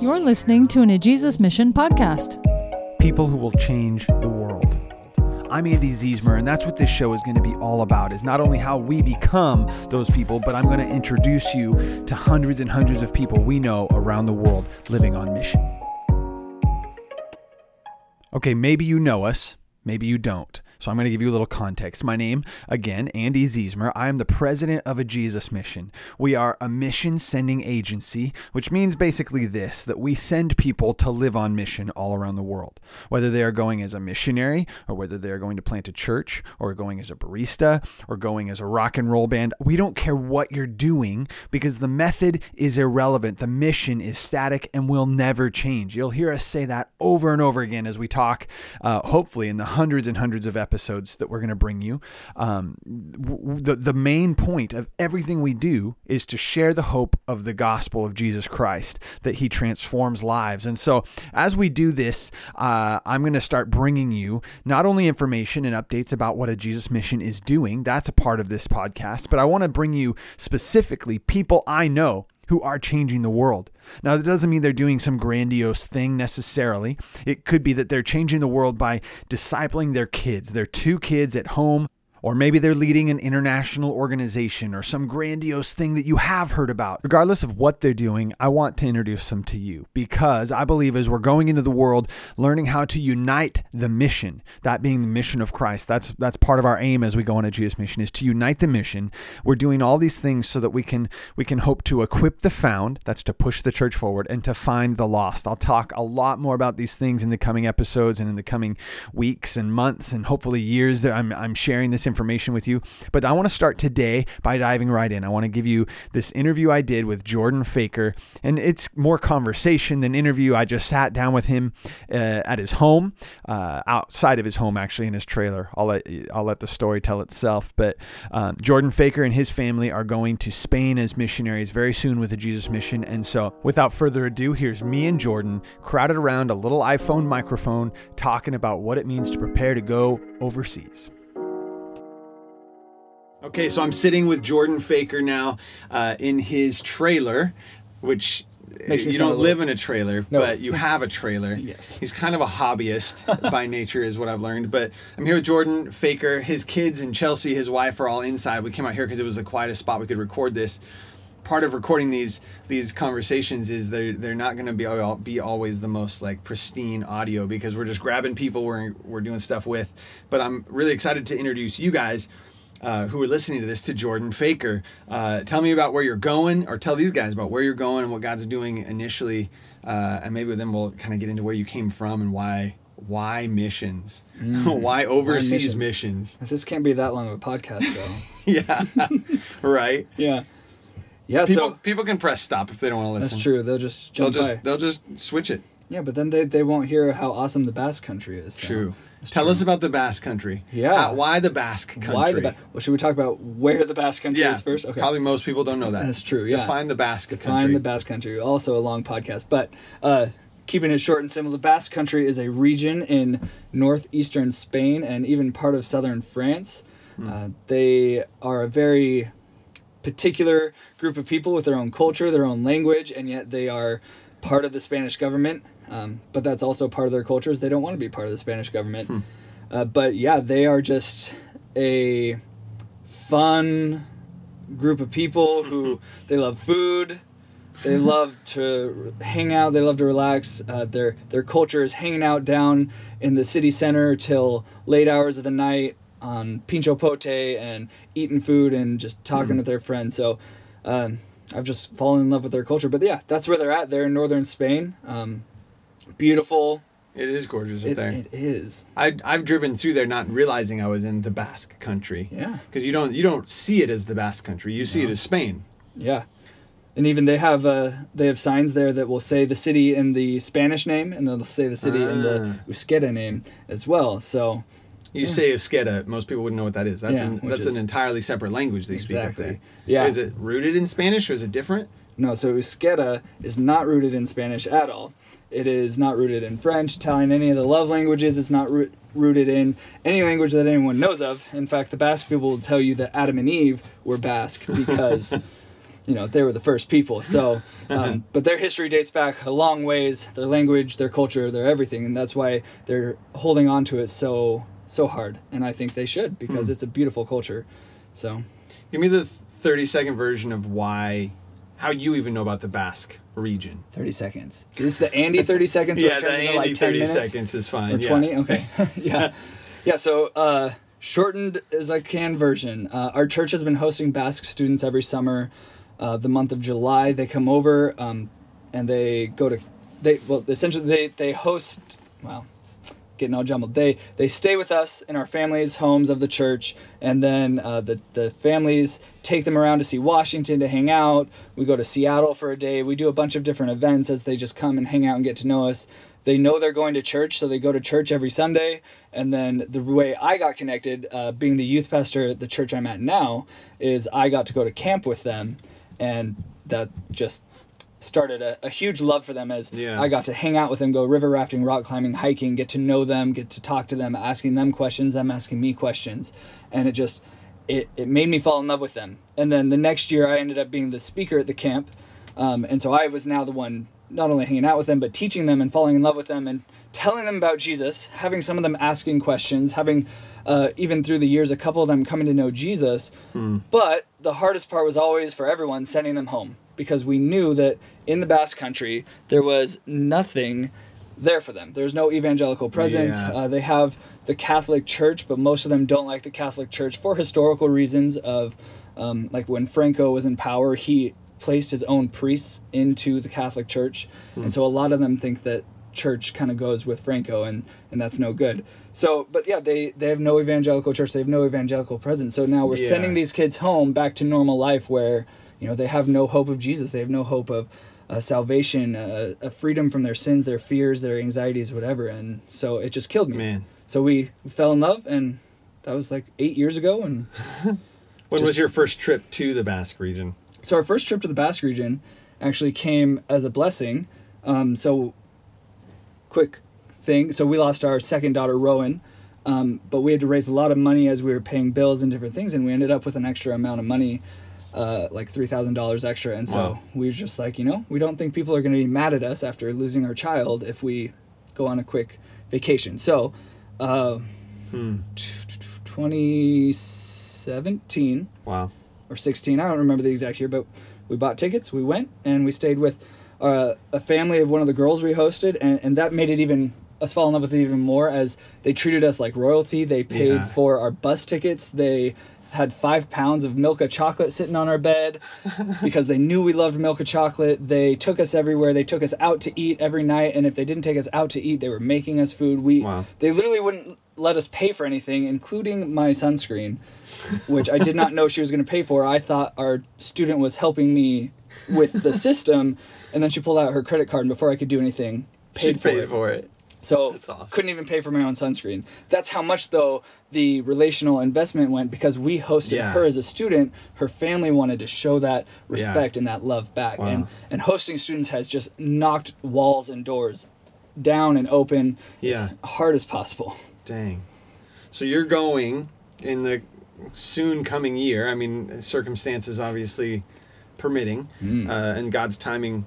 You're listening to an A Jesus Mission podcast. People who will change the world. I'm Andy Ziesmer, and that's what this show is going to be all about is not only how we become those people, but I'm going to introduce you to hundreds and hundreds of people we know around the world living on mission. Okay, maybe you know us, maybe you don't. So I'm going to give you a little context. My name, again, Andy Ziesmer. I am the president of a Jesus mission. We are a mission sending agency, which means basically this that we send people to live on mission all around the world. Whether they are going as a missionary, or whether they are going to plant a church, or going as a barista, or going as a rock and roll band, we don't care what you're doing because the method is irrelevant. The mission is static and will never change. You'll hear us say that over and over again as we talk, uh, hopefully, in the hundreds and hundreds of episodes episodes that we're going to bring you. Um, the, the main point of everything we do is to share the hope of the gospel of Jesus Christ, that he transforms lives. And so, as we do this, uh, I'm going to start bringing you not only information and updates about what a Jesus mission is doing, that's a part of this podcast, but I want to bring you specifically people I know who are changing the world. Now, that doesn't mean they're doing some grandiose thing necessarily. It could be that they're changing the world by discipling their kids, their two kids at home or maybe they're leading an international organization or some grandiose thing that you have heard about. Regardless of what they're doing, I want to introduce them to you because I believe as we're going into the world, learning how to unite the mission, that being the mission of Christ, that's that's part of our aim as we go on a Jesus mission is to unite the mission. We're doing all these things so that we can we can hope to equip the found, that's to push the church forward, and to find the lost. I'll talk a lot more about these things in the coming episodes and in the coming weeks and months and hopefully years that I'm I'm sharing this information information with you. But I want to start today by diving right in. I want to give you this interview I did with Jordan Faker, and it's more conversation than interview. I just sat down with him uh, at his home, uh, outside of his home, actually, in his trailer. I'll let I'll let the story tell itself. But um, Jordan Faker and his family are going to Spain as missionaries very soon with the Jesus Mission, and so without further ado, here's me and Jordan crowded around a little iPhone microphone talking about what it means to prepare to go overseas. Okay, so I'm sitting with Jordan Faker now uh, in his trailer, which Makes you don't live in a trailer, No. but you have a trailer. Yes. He's kind of a hobbyist by nature, is what I've learned. But I'm here with Jordan Faker. His kids and Chelsea, his wife, are all inside. We came out here because it was the quietest spot we could record this. Part of recording these these conversations is they're they're not going to be all, be always the most like pristine audio because we're just grabbing people we're we're doing stuff with. But I'm really excited to introduce you guys uh, who are listening to this to Jordan Faker. Uh, tell me about where you're going, or tell these guys about where you're going and what God's doing initially, uh, and maybe then we'll kind of get into where you came from and why why missions, why overseas missions. missions? This can't be that long of a podcast, though. Yeah, right. yeah. Yeah, People so people can press stop if they don't want to listen. that's true. They'll just They'll just by. they'll just switch it. Yeah, but then they, they won't hear how awesome the Basque Country is. so True. It's Tell true. us about the Basque Country. Yeah. Uh, why the Basque Country? Why the ba- Well, should we talk about where the Basque Country yeah. is first? Okay. Probably most people don't know that. That's true, yeah. Define the Basque Country. Find the Basque Country. Also a long podcast, but uh, keeping it short and simple, the Basque Country is a region in northeastern Spain and even part of southern France. Hmm. Uh, they are a very particular group of people with their own culture, their own language, and yet they are part of the Spanish government. Um, but that's also part of their cultures. They don't want to be part of the Spanish government. Hmm. Uh, but yeah, they are just a fun group of people who they love food. They love to hang out. They love to relax. Uh, their their culture is hanging out down in the city center till late hours of the night on pincho pote and eating food and just talking with their friends. So um, I've just fallen in love with their culture. But yeah, that's where they're at. They're in northern Spain. Um, beautiful. It is gorgeous up It, there. it is. I, I've driven through there not realizing I was in the Basque country. Yeah. Because you don't you don't see it as the Basque country. You see it as Spain. Yeah. And even they have uh, they have signs there that will say the city in the Spanish name, and they'll say the city in the Ah. Euskera name as well. So You say Euskera, most people wouldn't know what that is. That's Yeah, an, that's is- an entirely separate language they speak up Exactly. there. Yeah. Is it rooted in Spanish or is it different? no, so Euskera is not rooted in Spanish at all. It is not rooted in French, Italian, any of the love languages. It's not root, rooted in any language that anyone knows of. In fact, the Basque people will tell you that Adam and Eve were Basque because you know they were the first people. So, um, but their history dates back a long ways. Their language, their culture, their everything, and that's why they're holding on to it so so hard. And I think they should because Hmm. it's a beautiful culture. So. Give me the 30 second version of why, how you even know about the Basque region. 30 seconds. Is this the Andy 30 seconds? it turns into like 10 minutes? seconds is fine. Or 20? Okay. yeah. Yeah, so uh, shortened as I can version. Uh, our church has been hosting Basque students every summer. Uh, the month of July, they come over um, and they go to, they well, essentially they, they host, well, getting all jumbled. They they stay with us in our families' homes of the church, and then uh, the the families take them around to see Washington to hang out. We go to Seattle for a day. We do a bunch of different events as they just come and hang out and get to know us. They know they're going to church, so they go to church every Sunday. And then the way I got connected, uh, being the youth pastor at the church I'm at now, is I got to go to camp with them, and that just started a, a huge love for them as Yeah. I got to hang out with them, go river rafting, rock climbing, hiking, get to know them, get to talk to them, asking them questions, them asking me questions. And it just it, it made me fall in love with them. And then the next year I ended up being the speaker at the camp. Um, and so I was now the one not only hanging out with them, but teaching them and falling in love with them and telling them about Jesus, having some of them asking questions, having uh, even through the years a couple of them coming to know Jesus. But the hardest part was always for everyone sending them home because we knew that in the Basque Country there was nothing there for them. There's no evangelical presence. Yeah. Uh, they have the Catholic Church, but most of them don't like the Catholic Church for historical reasons. Of um, like when Franco was in power, he placed his own priests into the Catholic Church, and so a lot of them think that church kind of goes with Franco, and and that's no good. So, but yeah, they they have no evangelical church. They have no evangelical presence. So now we're Yeah. sending these kids home back to normal life, where you know they have no hope of Jesus. They have no hope of uh, salvation, uh, a freedom from their sins, their fears, their anxieties, whatever. And so it just killed me. Man. So we, we fell in love, and that was like eight years ago. And When Just- was your first trip to the Basque region? so our first trip to the Basque region actually came as a blessing. Um, so quick thing. So we lost our second daughter, Rowan. Um, but we had to raise a lot of money as we were paying bills and different things, and we ended up with an extra amount of money, uh, like three thousand dollars extra. And so Wow. we were just like, you know, we don't think people are going to be mad at us after losing our child if we go on a quick vacation. So, uh, Hmm. 2017 Wow. or 16 i don't remember the exact year but we bought tickets we went and we stayed with uh, a family of one of the girls we hosted and, and that made it even us fall in love with it even more as they treated us like royalty they paid Yeah. for our bus tickets they had five pounds of milka chocolate sitting on our bed because they knew we loved milka chocolate they took us everywhere they took us out to eat every night and if they didn't take us out to eat they were making us food we Wow. they literally wouldn't let us pay for anything including my sunscreen which I did not know she was going to pay for. I thought our student was helping me with the system, and then she pulled out her credit card and before I could do anything. Paid She for paid it. for it. So awesome. couldn't even pay for my own sunscreen. That's how much though the relational investment went because we hosted Yeah. her as a student. Her family wanted to show that respect and that love back, Wow. and and hosting students has just knocked walls and doors down and open Yeah. as hard as possible. Dang. So you're going in the soon coming year. I mean, circumstances obviously permitting, Mm. uh, and God's timing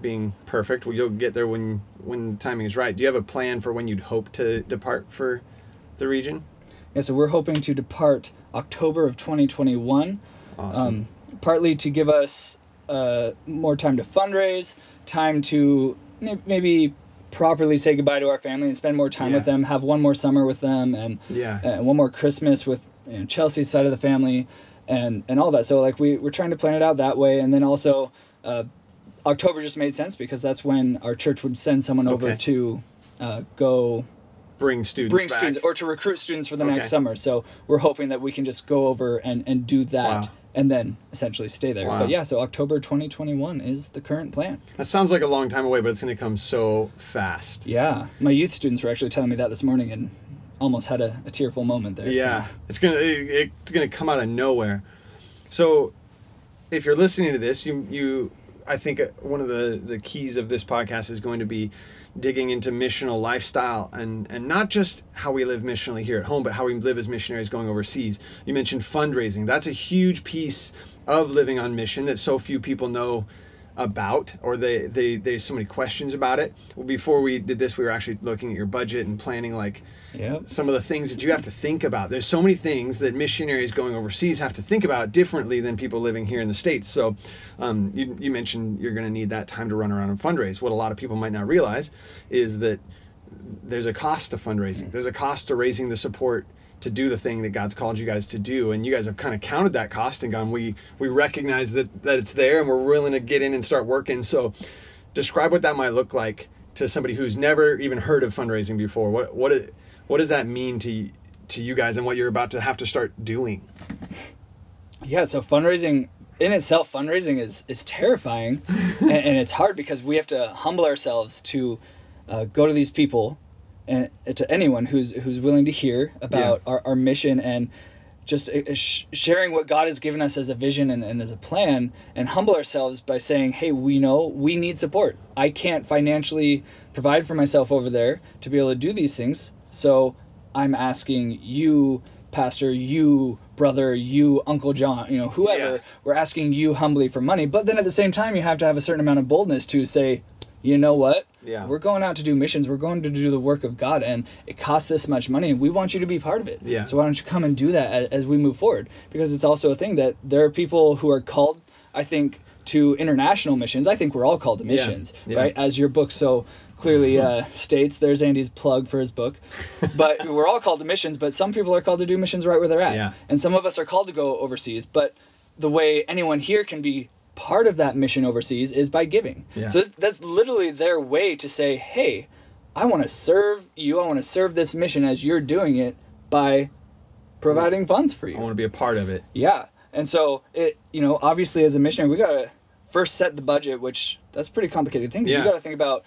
being perfect. Well, you'll get there when when the timing is right. Do you have a plan for when you'd hope to depart for the region? Yeah, so we're hoping to depart October of 2021. Awesome. Um, partly to give us uh, more time to fundraise, time to may- maybe properly say goodbye to our family and spend more time with them, have one more summer with them, and Yeah. and one more Christmas with you know, Chelsea's side of the family, and and all that. So like we we're trying to plan it out that way, and then also uh, October just made sense because that's when our church would send someone over Okay. to uh, go Bring students. bring back. students or to recruit students for the Okay. next summer. So we're hoping that we can just go over and, and do that Wow. and then essentially stay there. Wow. But yeah, so October 2021 is the current plan. That sounds like a long time away, but it's going to come so fast. Yeah, my youth students were actually telling me that this morning and almost had a, a tearful moment there. so- Yeah, it's gonna it, it's gonna come out of nowhere. So, if you're listening to this, you you I think uh, one of the the keys of this podcast is going to be digging into missional lifestyle and and not just how we live missionally here at home, but how we live as missionaries going overseas. You mentioned fundraising. That's a huge piece of living on mission that so few people know about or they, they there's so many questions about it well before we did this we were actually looking at your budget and planning like Yep. some of the things that you have to think about there's so many things that missionaries going overseas have to think about differently than people living here in the states so um, you, you mentioned you're going to need that time to run around and fundraise what a lot of people might not realize is that there's a cost to fundraising there's a cost to raising the support to do the thing that God's called you guys to do. And you guys have kind of counted that cost and gone, we we recognize that that it's there and we're willing to get in and start working. So describe what that might look like to somebody who's never even heard of fundraising before. What what what does that mean to to you guys and what you're about to have to start doing? Yeah, so fundraising in itself, fundraising is is terrifying, and, and it's hard because we have to humble ourselves to uh, go to these people, and to anyone who's who's willing to hear about Yeah. our, our mission and just uh, sharing what God has given us as a vision and, and as a plan, and humble ourselves by saying, "Hey, we know we need support. I can't financially provide for myself over there to be able to do these things, so I'm asking you." pastor you brother you uncle john you know whoever Yeah. we're asking you humbly for money but then at the same time you have to have a certain amount of boldness to say you know what Yeah. we're going out to do missions we're going to do the work of god and it costs this much money and we want you to be part of it Yeah. so why don't you come and do that as, as we move forward because it's also a thing that there are people who are called i think to international missions i think we're all called to missions Yeah. right as your book so clearly uh, states there's andy's plug for his book but we're all called to missions but some people are called to do missions right where they're at Yeah. and some of us are called to go overseas but the way anyone here can be part of that mission overseas is by giving Yeah. so that's literally their way to say hey i want to serve you i want to serve this mission as you're doing it by providing funds for you I want to be a part of it. yeah. And so it, you know, obviously as a missionary, we gotta first set the budget, which that's a pretty complicated thing. Yeah. You gotta think about.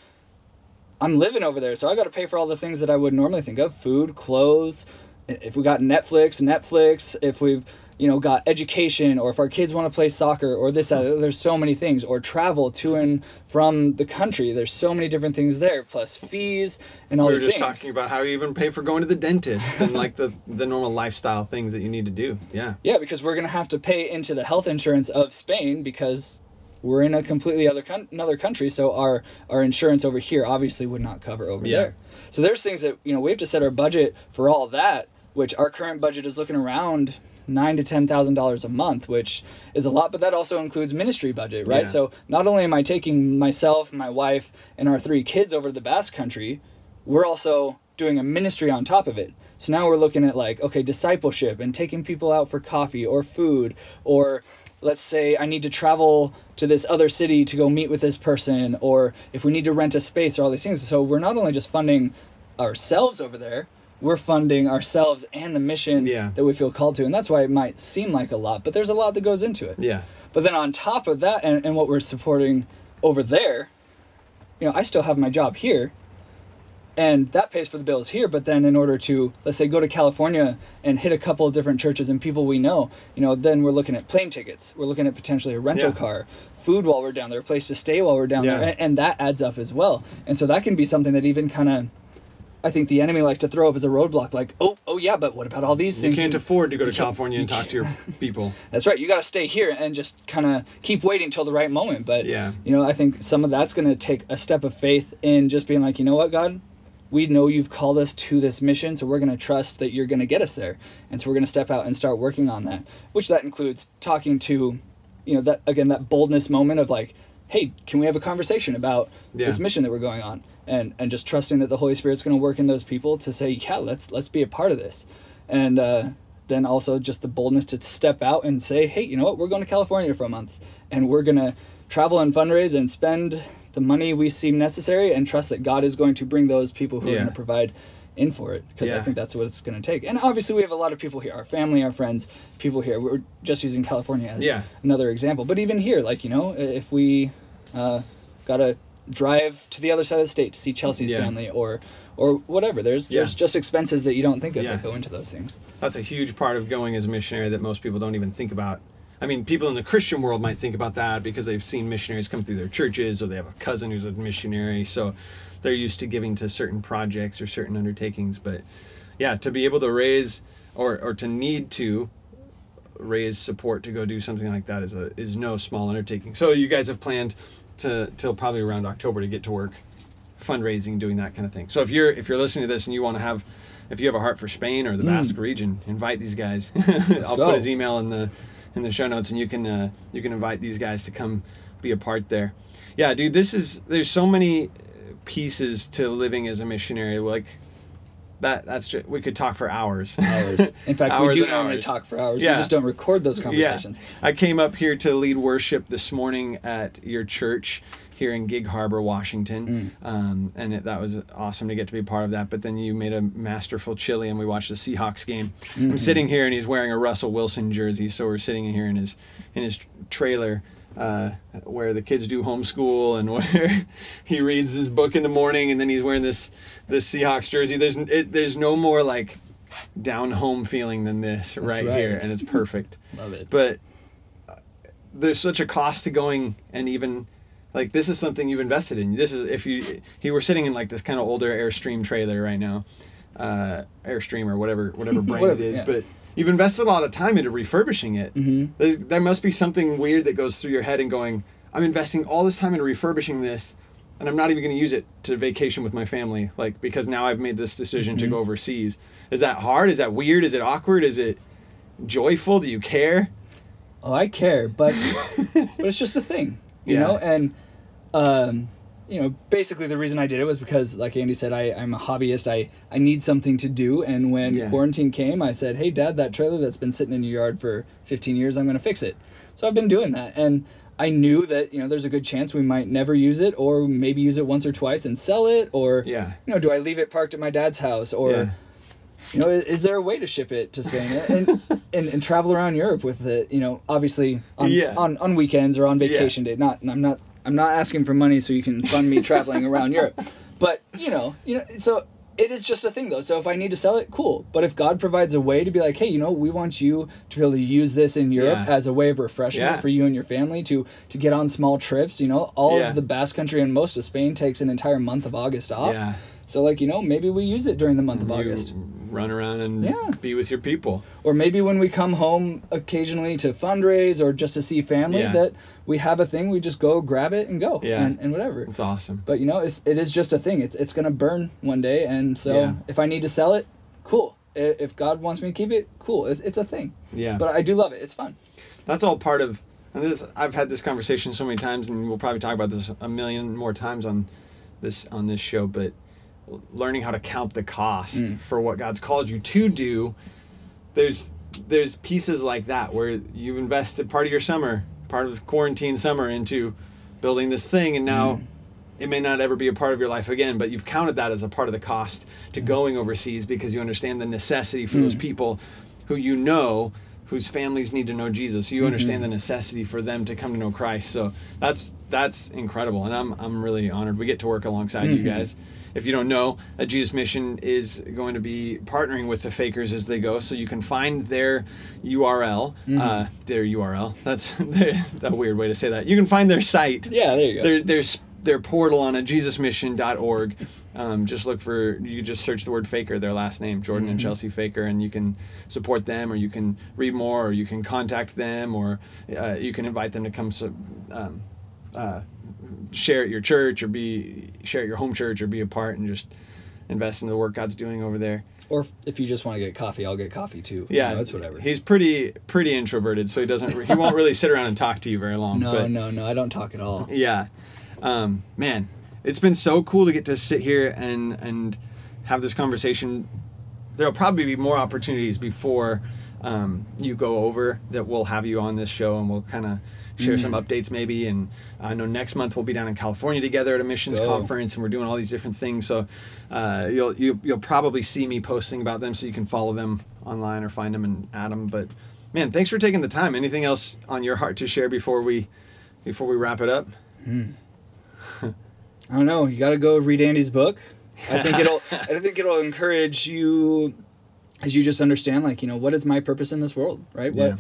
I'm living over there, so I gotta pay for all the things that I would normally think of: food, clothes. If we got Netflix, Netflix. If we've you know got education, or if our kids want to play soccer, or this, that. There's so many things, or travel to and from the country. There's so many different things there, plus fees and all we were just things. talking about how you even pay for going to the dentist and like the the normal lifestyle things that you need to do. Yeah. Yeah, because we're gonna have to pay into the health insurance of Spain because we're in a completely other coun- another country. So our our insurance over here obviously would not cover over Yeah. there. So there's things that you know we have to set our budget for all that, which our current budget is looking around nine to ten thousand dollars a month, which is a lot. But that also includes ministry budget, right? Yeah. So not only am I taking myself, my wife, and our three kids over to the Basque Country, we're also doing a ministry on top of it. So now we're looking at like, okay, discipleship and taking people out for coffee or food, or let's say I need to travel to this other city to go meet with this person, or if we need to rent a space or all these things. So we're not only just funding ourselves over there, we're funding ourselves and the mission Yeah. that we feel called to. And that's why it might seem like a lot, but there's a lot that goes into it. Yeah. But then on top of that, and, and what we're supporting over there, you know, I still have my job here, and that pays for the bills here. But then, in order to let's say go to California and hit a couple of different churches and people we know, you know, then we're looking at plane tickets. We're looking at potentially a rental Yeah. car, food while we're down there, a place to stay while we're down Yeah. there, and, and that adds up as well. And so that can be something that even kind of. I think the enemy likes to throw up as a roadblock, like, oh, oh yeah, but what about all these You things? You can't afford to go to California and talk to your people. that's right. You got to stay here and just kind of keep waiting till the right moment. But Yeah. you know, I think some of that's going to take a step of faith in just being like, you know what, God, we know you've called us to this mission, so we're going to trust that you're going to get us there, and so we're going to step out and start working on that. Which that includes talking to, you know, that again that boldness moment of like, hey, can we have a conversation about Yeah. this mission that we're going on, and and just trusting that the Holy Spirit's going to work in those people to say, yeah, let's let's be a part of this, and. uh then also just the boldness to step out and say, hey, you know what, we're going to California for a month and we're going to travel and fundraise and spend the money we seem necessary and trust that God is going to bring those people who are going to provide in for it because I think that's what it's going to take. And obviously, we have a lot of people here, our family, our friends, people here. We're just using California as Yeah. another example. But even here, like, you know, if we uh, got to drive to the other side of the state to see Chelsea's Yeah. family or or whatever, there's, Yeah. there's just expenses that you don't think of Yeah. that go into those things. That's a huge part of going as a missionary that most people don't even think about. I mean, people in the Christian world might think about that because they've seen missionaries come through their churches or they have a cousin who's a missionary. So they're used to giving to certain projects or certain undertakings. But yeah, to be able to raise or, or to need to raise support to go do something like that is a is no small undertaking. So you guys have planned to till probably around October to get to work fundraising, doing that kind of thing. So if you're if you're listening to this and you want to have if you have a heart for Spain or the mm. Basque region, invite these guys. I'll go. put his email in the in the show notes, and you can uh, you can invite these guys to come be a part there. Yeah, dude, this is there's so many pieces to living as a missionary. Like that that's just, we could talk for hours. Hours. In fact, Hours we do normally hours. talk for hours. Yeah. We just don't record those conversations. Yeah. I came up here to lead worship this morning at your church here in Gig Harbor, Washington, um, and it, that was awesome to get to be part of that. But then you made a masterful chili, and we watched the Seahawks game. I'm sitting here, and he's wearing a Russell Wilson jersey, so we're sitting in here in his in his trailer. Uh, where the kids do homeschool and where he reads his book in the morning and then he's wearing this this Seahawks jersey. There's it, there's no more like down home feeling than this right, right. here, and it's perfect. Love it. But uh, there's such a cost to going and even like this is something you've invested in. This is if you he were sitting in like this kind of older Airstream trailer right now, uh, Airstream or whatever whatever brand Whatever, it is, yeah. but. You've invested a lot of time into refurbishing it. Mhm. There's, there must be something weird that goes through your head and going, I'm investing all this time into refurbishing this, and I'm not even going to use it to vacation with my family, like because now I've made this decision to go overseas. Is that hard? Is that weird? Is it awkward? Is it joyful? Do you care? Oh, I care, but but it's just a thing, you Yeah. know. And um, you know, basically the reason I did it was because, like Andy said, I I'm a hobbyist. I I need something to do. And when Yeah. quarantine came, I said, "Hey, Dad, that trailer that's been sitting in your yard for 15 years, I'm gonna fix it." So I've been doing that, and I knew that you know there's a good chance we might never use it, or maybe use it once or twice and sell it, or Yeah. you know, do I leave it parked at my dad's house, or Yeah. You know, is, is there a way to ship it to Spain and, and, and travel around Europe with it? You know, obviously on Yeah. on, on weekends or on vacation day. Not, I'm not, I'm not asking for money so you can fund me traveling around Europe. But you know, you know, so it is just a thing though. So if I need to sell it, cool. But if God provides a way to be like, hey, you know, we want you to be able to use this in Europe Yeah. as a way of refreshment Yeah. for you and your family to to get on small trips. You know, all Yeah. of the Basque Country and most of Spain takes an entire month of August off. Yeah. So like you know, maybe we use it during the month of You August. Run around and Yeah. be with your people. or maybe when we come home occasionally to fundraise or just to see family Yeah. that we have a thing we just go grab it and go Yeah. and, and whatever It's awesome. but you know it's, it is just a thing it's, it's gonna burn one day and so Yeah. if i need to sell it cool if god wants me to keep it cool it's, it's a thing Yeah. but i do love it it's fun That's all part of. And this, I've had this conversation so many times, and we'll probably talk about this a million more times on this on this show. But learning how to count the cost Mm. for what God's called you to do. There's there's pieces like that where you've invested part of your summer, part of quarantine summer, into building this thing, and now. Mm. It may not ever be a part of your life again, but you've counted that as a part of the cost to going overseas because you understand the necessity for those people who you know whose families need to know Jesus. You understand the necessity for them to come to know Christ. So that's that's incredible, and I'm I'm really honored. We get to work alongside you guys. If you don't know, a Jesus Mission is going to be partnering with the Fakers as they go, so you can find their URL, uh, their URL. That's a weird way to say that. You can find their site. Yeah there you go. Their their their portal on a jesusmission.org um, just look for you just search the word faker their last name jordan and chelsea faker and you can support them or you can read more or you can contact them or uh, you can invite them to come so, um, uh, share at your church or be share at your home church or be a part and just invest in the work god's doing over there. Or if, you just want to get coffee i'll get coffee too. Yeah you know, whatever. he's pretty pretty introverted so he doesn't he won't really sit around and talk to you very long no but no no i don't talk at all. Yeah. Um, man it's been so cool to get to sit here and and have this conversation. There'll probably be more opportunities before um, you go over that we'll have you on this show and we'll kind of share some updates maybe and i know next month we'll be down in california together at a missions go. conference and we're doing all these different things so uh, you'll you, you'll probably see me posting about them so you can follow them online or find them and add them but man thanks for taking the time anything else on your heart to share before we before we wrap it up I don't know. You got to go read Andy's book. I think it'll. I think it'll encourage you, as you just understand, like you know, what is my purpose in this world, right? Yeah. What,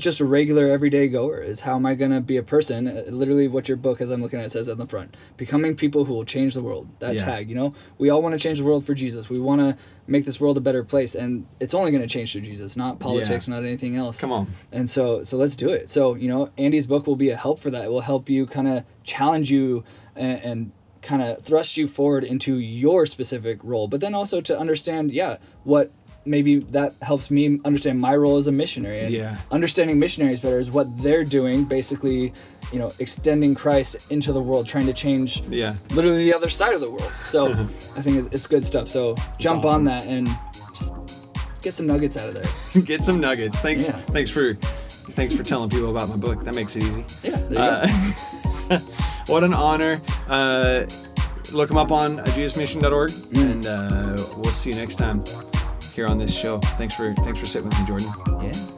just a regular everyday goer is how am I going to be a person? Uh, Literally, what your book, as I'm looking at, it says on the front: becoming people who will change the world. That Yeah. tag, you know, we all want to change the world for Jesus. We want to make this world a better place, and it's only going to change through Jesus, not politics, not anything else. Come on. And so, so let's do it. So, you know, Andy's book will be a help for that. It will help you kind of challenge you and, and kind of thrust you forward into your specific role, but then also to understand, yeah, what maybe that helps me understand my role as a missionary. And Yeah. Understanding missionaries better is what they're doing, basically, you know, extending Christ into the world, trying to change Yeah. literally the other side of the world. So I think it's, it's good stuff. So jump awesome. on that and just get some nuggets out of there. Get some nuggets. Thanks. Yeah. Thanks for. Thanks for telling people about my book. That makes it easy. Yeah, Uh, what an honor. Uh, look them up on jesusmission.org, Mm. and uh, we'll see you next time here on this show. Thanks for thanks for sitting with me, Jordan. Yeah.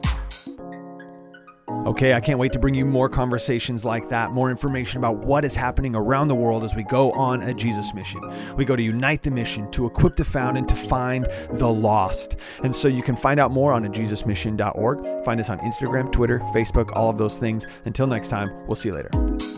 Okay, I can't wait to bring you more conversations like that, more information about what is happening around the world as we go on a Jesus mission. We go to unite the mission, to equip the found, and to find the lost. And so you can find out more on a jesusmission.org. Find us on Instagram, Twitter, Facebook, all of those things. Until next time, we'll see you later.